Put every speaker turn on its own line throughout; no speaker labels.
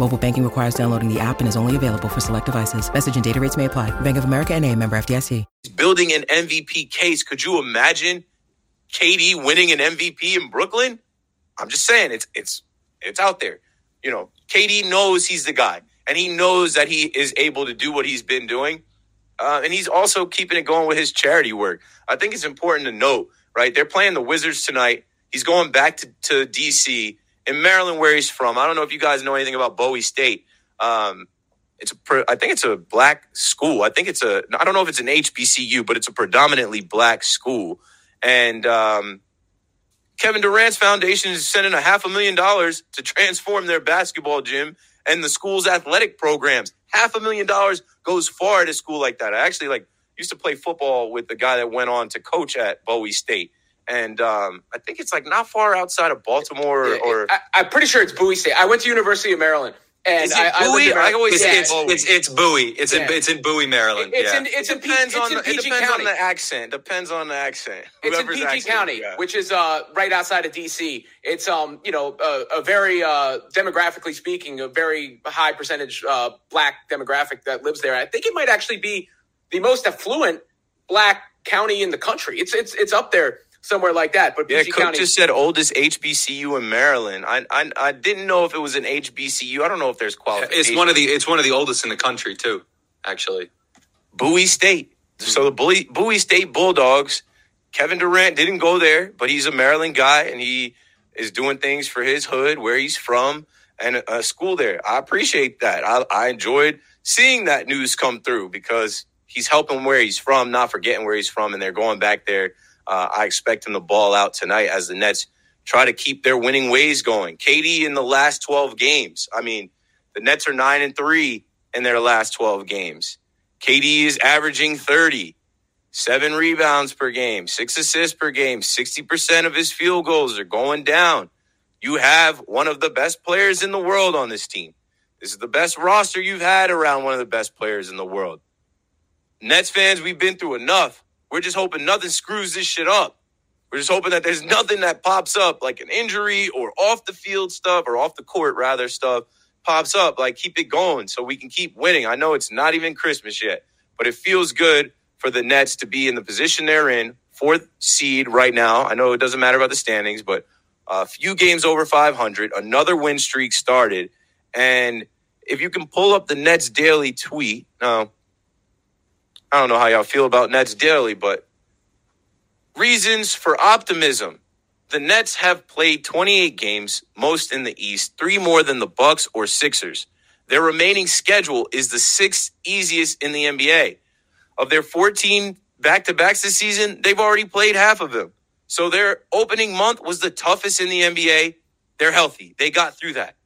Mobile banking requires downloading the app and is only available for select devices. Message and data rates may apply. Bank of America and a member FDIC.
Building an MVP case. Could you imagine KD winning an MVP in Brooklyn? I'm just saying it's it's it's out there. You know, KD knows he's the guy and he knows that he is able to do what he's been doing. Uh, and he's also keeping it going with his charity work. I think it's important to note, right? They're playing the Wizards tonight. He's going back to, to DC in Maryland, where he's from. I don't know if you guys know anything about Bowie State. Um, it's a, I think it's a black school. I think it's a, I don't know if it's an HBCU, but it's a predominantly black school. And um, Kevin Durant's foundation is sending a half a million dollars to transform their basketball gym and the school's athletic programs. Half a million dollars goes far at a school like that. I actually like used to play football with the guy that went on to coach at Bowie State. And um, I think it's like not far outside of Baltimore or, or
I, am pretty sure it's Bowie State. I went to University of Maryland. And
is it
I,
Bowie? I, I always
it's,
say
it's,
Bowie.
it's, it's Bowie. It's
Yeah.
in it's in Bowie, Maryland.
It's
yeah.
in it's
it
in, P-
depends
it's
on
in
the, it depends
County.
on the accent. Depends on the accent.
It's in
Whoever's
PG
accent
County,
you got.
which is uh, right outside of DC. It's um, you know, a, a very uh, demographically speaking, a very high percentage uh, black demographic that lives there. I think it might actually be the most affluent black county in the country. It's it's it's up there somewhere like that. But
Yeah,
PG
Cook
County,
just said oldest HBCU in Maryland. I, I I didn't know if it was an HBCU. I don't know if there's qualifications.
it's one of the it's one of the oldest in the country too. Actually,
Bowie State. Hmm. So the Bowie, Bowie State Bulldogs. Kevin Durant didn't go there, but he's a Maryland guy and he is doing things for his hood, where he's from, and a, a school there. I appreciate that. I, I enjoyed seeing that news come through because he's helping where he's from, not forgetting where he's from, and they're going back there. Uh, I expect him to ball out tonight as the Nets try to keep their winning ways going. KD in the last 12 games. I mean, the Nets are 9 and 3 in their last 12 games. KD is averaging 30, seven rebounds per game, six assists per game, 60% of his field goals are going down. You have one of the best players in the world on this team. This is the best roster you've had around one of the best players in the world. Nets fans, we've been through enough. We're just hoping nothing screws this shit up. We're just hoping that there's nothing that pops up, like an injury or off the field stuff or off the court, rather, stuff pops up. Like, keep it going so we can keep winning. I know it's not even Christmas yet, but it feels good for the Nets to be in the position they're in, fourth seed right now. I know it doesn't matter about the standings, but a few games over 500, another win streak started. And if you can pull up the Nets daily tweet, now, I don't know how y'all feel about Nets daily, but reasons for optimism. The Nets have played 28 games, most in the East, three more than the Bucks or Sixers. Their remaining schedule is the sixth easiest in the NBA. Of their 14 back-to-backs this season, they've already played half of them. So their opening month was the toughest in the NBA. They're healthy. They got through that.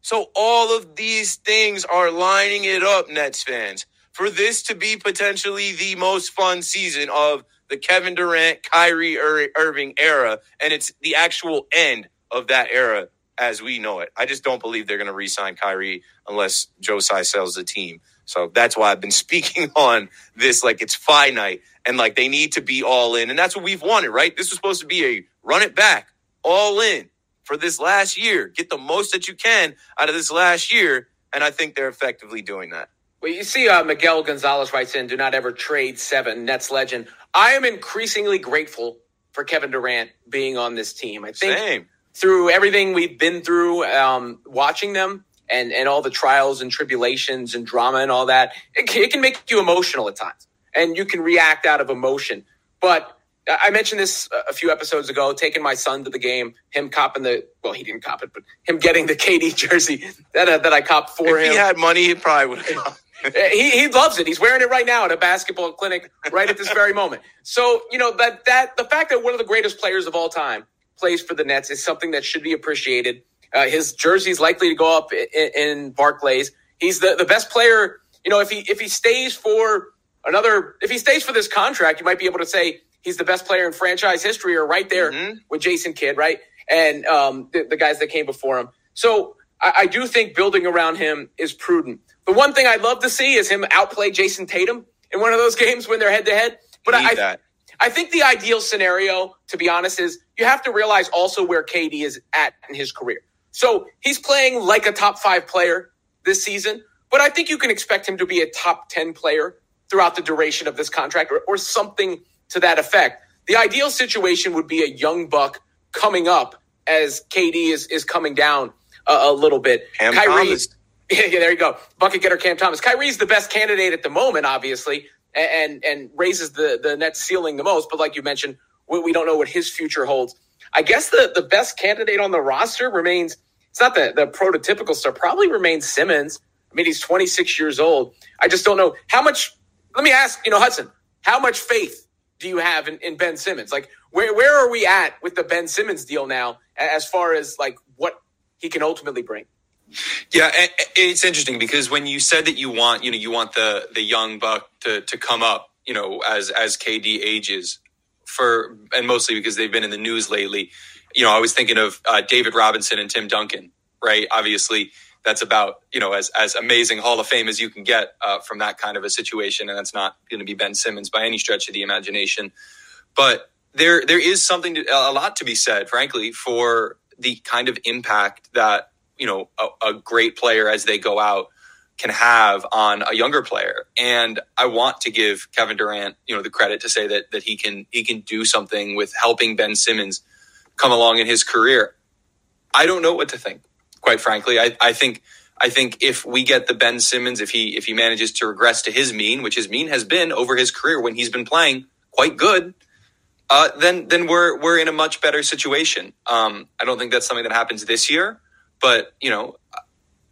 So all of these things are lining it up, Nets fans, for this to be potentially the most fun season of the Kevin Durant, Kyrie Ir- Irving era, and it's the actual end of that era as we know it. I just don't believe they're going to re-sign Kyrie unless Joe Tsai sells the team. So that's why I've been speaking on this like it's finite and like they need to be all in, and that's what we've wanted, right? This was supposed to be a run it back, all in for this last year. Get the most that you can out of this last year, and I think they're effectively doing that.
Well, you see, uh, Miguel Gonzalez writes in, "Do not ever trade seven Nets legend." I am increasingly grateful for Kevin Durant being on this team. I think
Same.
through everything we've been through, um, watching them, and and all the trials and tribulations and drama and all that, it, can- it can make you emotional at times, and you can react out of emotion. But I mentioned this a few episodes ago, taking my son to the game, him copping the well, he didn't cop it, but him getting the KD jersey that uh, that I copped for
If
him.
If he had money, he probably would have.
he, he loves it. He's wearing it right now at a basketball clinic right at this very moment. So, you know, that that the fact that one of the greatest players of all time plays for the Nets is something that should be appreciated. Uh, his jersey is likely to go up in, in Barclays. He's the, the best player. You know, if he if he stays for another, if he stays for this contract, you might be able to say he's the best player in franchise history, or right there
Mhm.
with Jason Kidd, right, and um, the, the guys that came before him. So I, I do think building around him is prudent. The one thing I'd love to see is him outplay Jayson Tatum in one of those games when they're head to head. But I,
that.
I think the ideal scenario, to be honest, is you have to realize also where KD is at in his career. So he's playing like a top five player this season, but I think you can expect him to be a top 10 player throughout the duration of this contract or, or something to that effect. The ideal situation would be a young buck coming up as KD is, is coming down a, a little bit.
Cam
Kyrie,
Thomas.
Yeah, yeah, there you go. Bucket getter Cam Thomas. Kyrie's the best candidate at the moment, obviously, and and raises the the net ceiling the most. But like you mentioned, we, we don't know what his future holds. I guess the the best candidate on the roster remains. It's not the the prototypical star. Probably remains Simmons. I mean, he's 26 years old. I just don't know how much. Let me ask, you know, Hudson, how much faith do you have in, in Ben Simmons? Like, where where are we at with the Ben Simmons deal now, as far as like what he can ultimately bring?
Yeah, it's interesting because when you said that you want, you know, you want the the young buck to to come up, you know, as as KD ages, for and mostly because they've been in the news lately. You know, I was thinking of uh, David Robinson and Tim Duncan, right? Obviously, that's about you know as as amazing Hall of Fame as you can get uh, from that kind of a situation, and that's not going to be Ben Simmons by any stretch of the imagination. But there there is something to, a lot to be said, frankly, for the kind of impact that you know a, a great player as they go out can have on a younger player. And I want to give Kevin Durant, you know, the credit to say that that he can he can do something with helping Ben Simmons come along in his career. I don't know what to think, quite frankly. I, I think I think if we get the Ben Simmons, if he if he manages to regress to his mean, which his mean has been over his career when he's been playing quite good, uh, then then we're we're in a much better situation. Um, I don't think that's something that happens this year, but you know,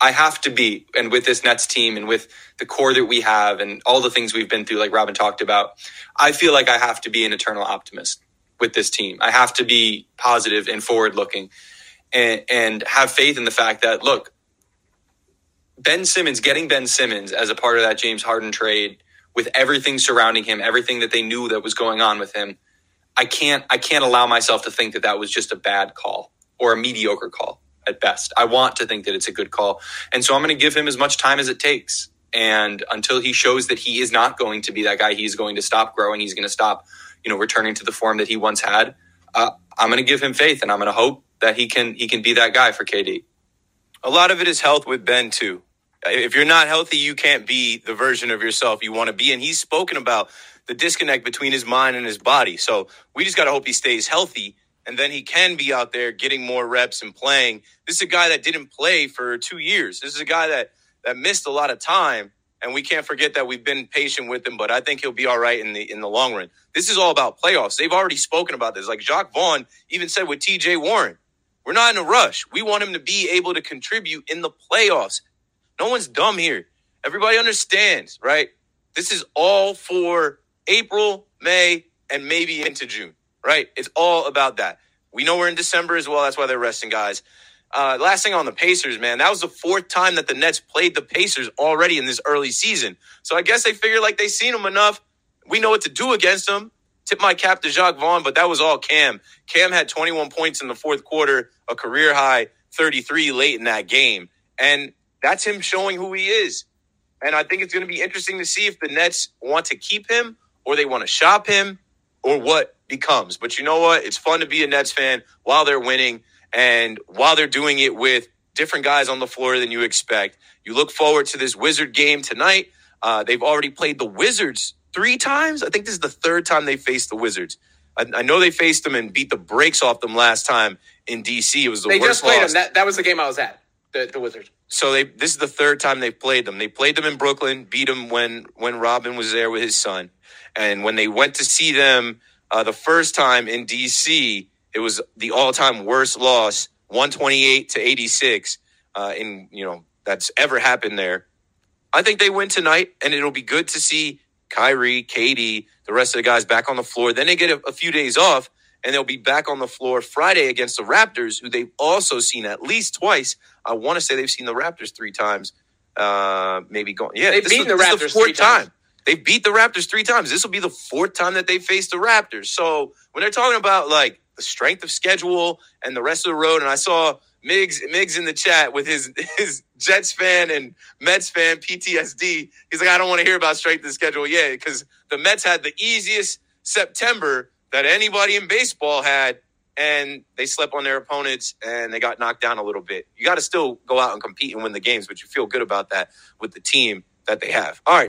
I have to be, and with this Nets team and with the core that we have and all the things we've been through, like Robin talked about, I feel like I have to be an eternal optimist with this team. I have to be positive and forward looking, and and have faith in the fact that look, Ben Simmons getting Ben Simmons as a part of that James Harden trade with everything surrounding him, everything that they knew that was going on with him. I can't I can't allow myself to think that that was just a bad call or a mediocre call at best. I want to think that it's a good call. And so I'm going to give him as much time as it takes. And until he shows that he is not going to be that guy, he's going to stop growing, he's going to stop, you know, returning to the form that he once had. Uh, I'm going to give him faith and I'm going to hope that he can he can be that guy for KD.
A lot of it is health with Ben too. If you're not healthy, you can't be the version of yourself you want to be. And he's spoken about the disconnect between his mind and his body. So we just got to hope he stays healthy and then he can be out there getting more reps and playing. This is a guy that didn't play for two years. This is a guy that that missed a lot of time. And we can't forget that we've been patient with him, but I think he'll be all right in the in the long run. This is all about playoffs. They've already spoken about this. Like Jacque Vaughn even said with TJ Warren, we're not in a rush. We want him to be able to contribute in the playoffs. No one's dumb here. Everybody understands, right? This is all for April, May, and maybe into June, right? It's all about that. We know we're in December as well. That's why they're resting guys. Uh, last thing on the Pacers, man, that was the fourth time that the Nets played the Pacers already in this early season. So I guess they figured like they seen them enough. We know what to do against them. Tip my cap to Jacque Vaughn, but that was all Cam. Cam had 21 points in the fourth quarter, a career high 33 late in that game. And that's him showing who he is. And I think it's going to be interesting to see if the Nets want to keep him or they want to shop him or what becomes. But you know what? It's fun to be a Nets fan while they're winning and while they're doing it with different guys on the floor than you expect. You look forward to this Wizard game tonight. Uh, they've already played the Wizards three times. I think this is the third time they faced the Wizards. I, I know they faced them and beat the brakes off them last time in DC. It was the
They
worst
just played
loss.
him. That, that was the game I was at. the, the Wizards.
So they this is the third time they've played them. They played them in Brooklyn, beat them when when Robin was there with his son, and when they went to see them uh, the first time in DC, it was the all time worst loss, one twenty eight to eighty six, uh, in you know that's ever happened there. I think they win tonight, and it'll be good to see Kyrie, KD, the rest of the guys back on the floor. Then they get a, a few days off, and they'll be back on the floor Friday against the Raptors, who they've also seen at least twice. I want to say they've seen the Raptors three times. Uh, maybe going. Yeah,
They've beaten the Raptors
fourth
three times.
time. They beat the Raptors three times. This will be the fourth time that they face the Raptors. So when they're talking about like the strength of schedule and the rest of the road, and I saw Miggs Miggs in the chat with his his Jets fan and Mets fan PTSD. He's like, I don't want to hear about strength of schedule. Yeah, because the Mets had the easiest September that anybody in baseball had, and they slept on their opponents and they got knocked down a little bit. You got to still go out and compete and win the games, but you feel good about that with the team that they have. All right.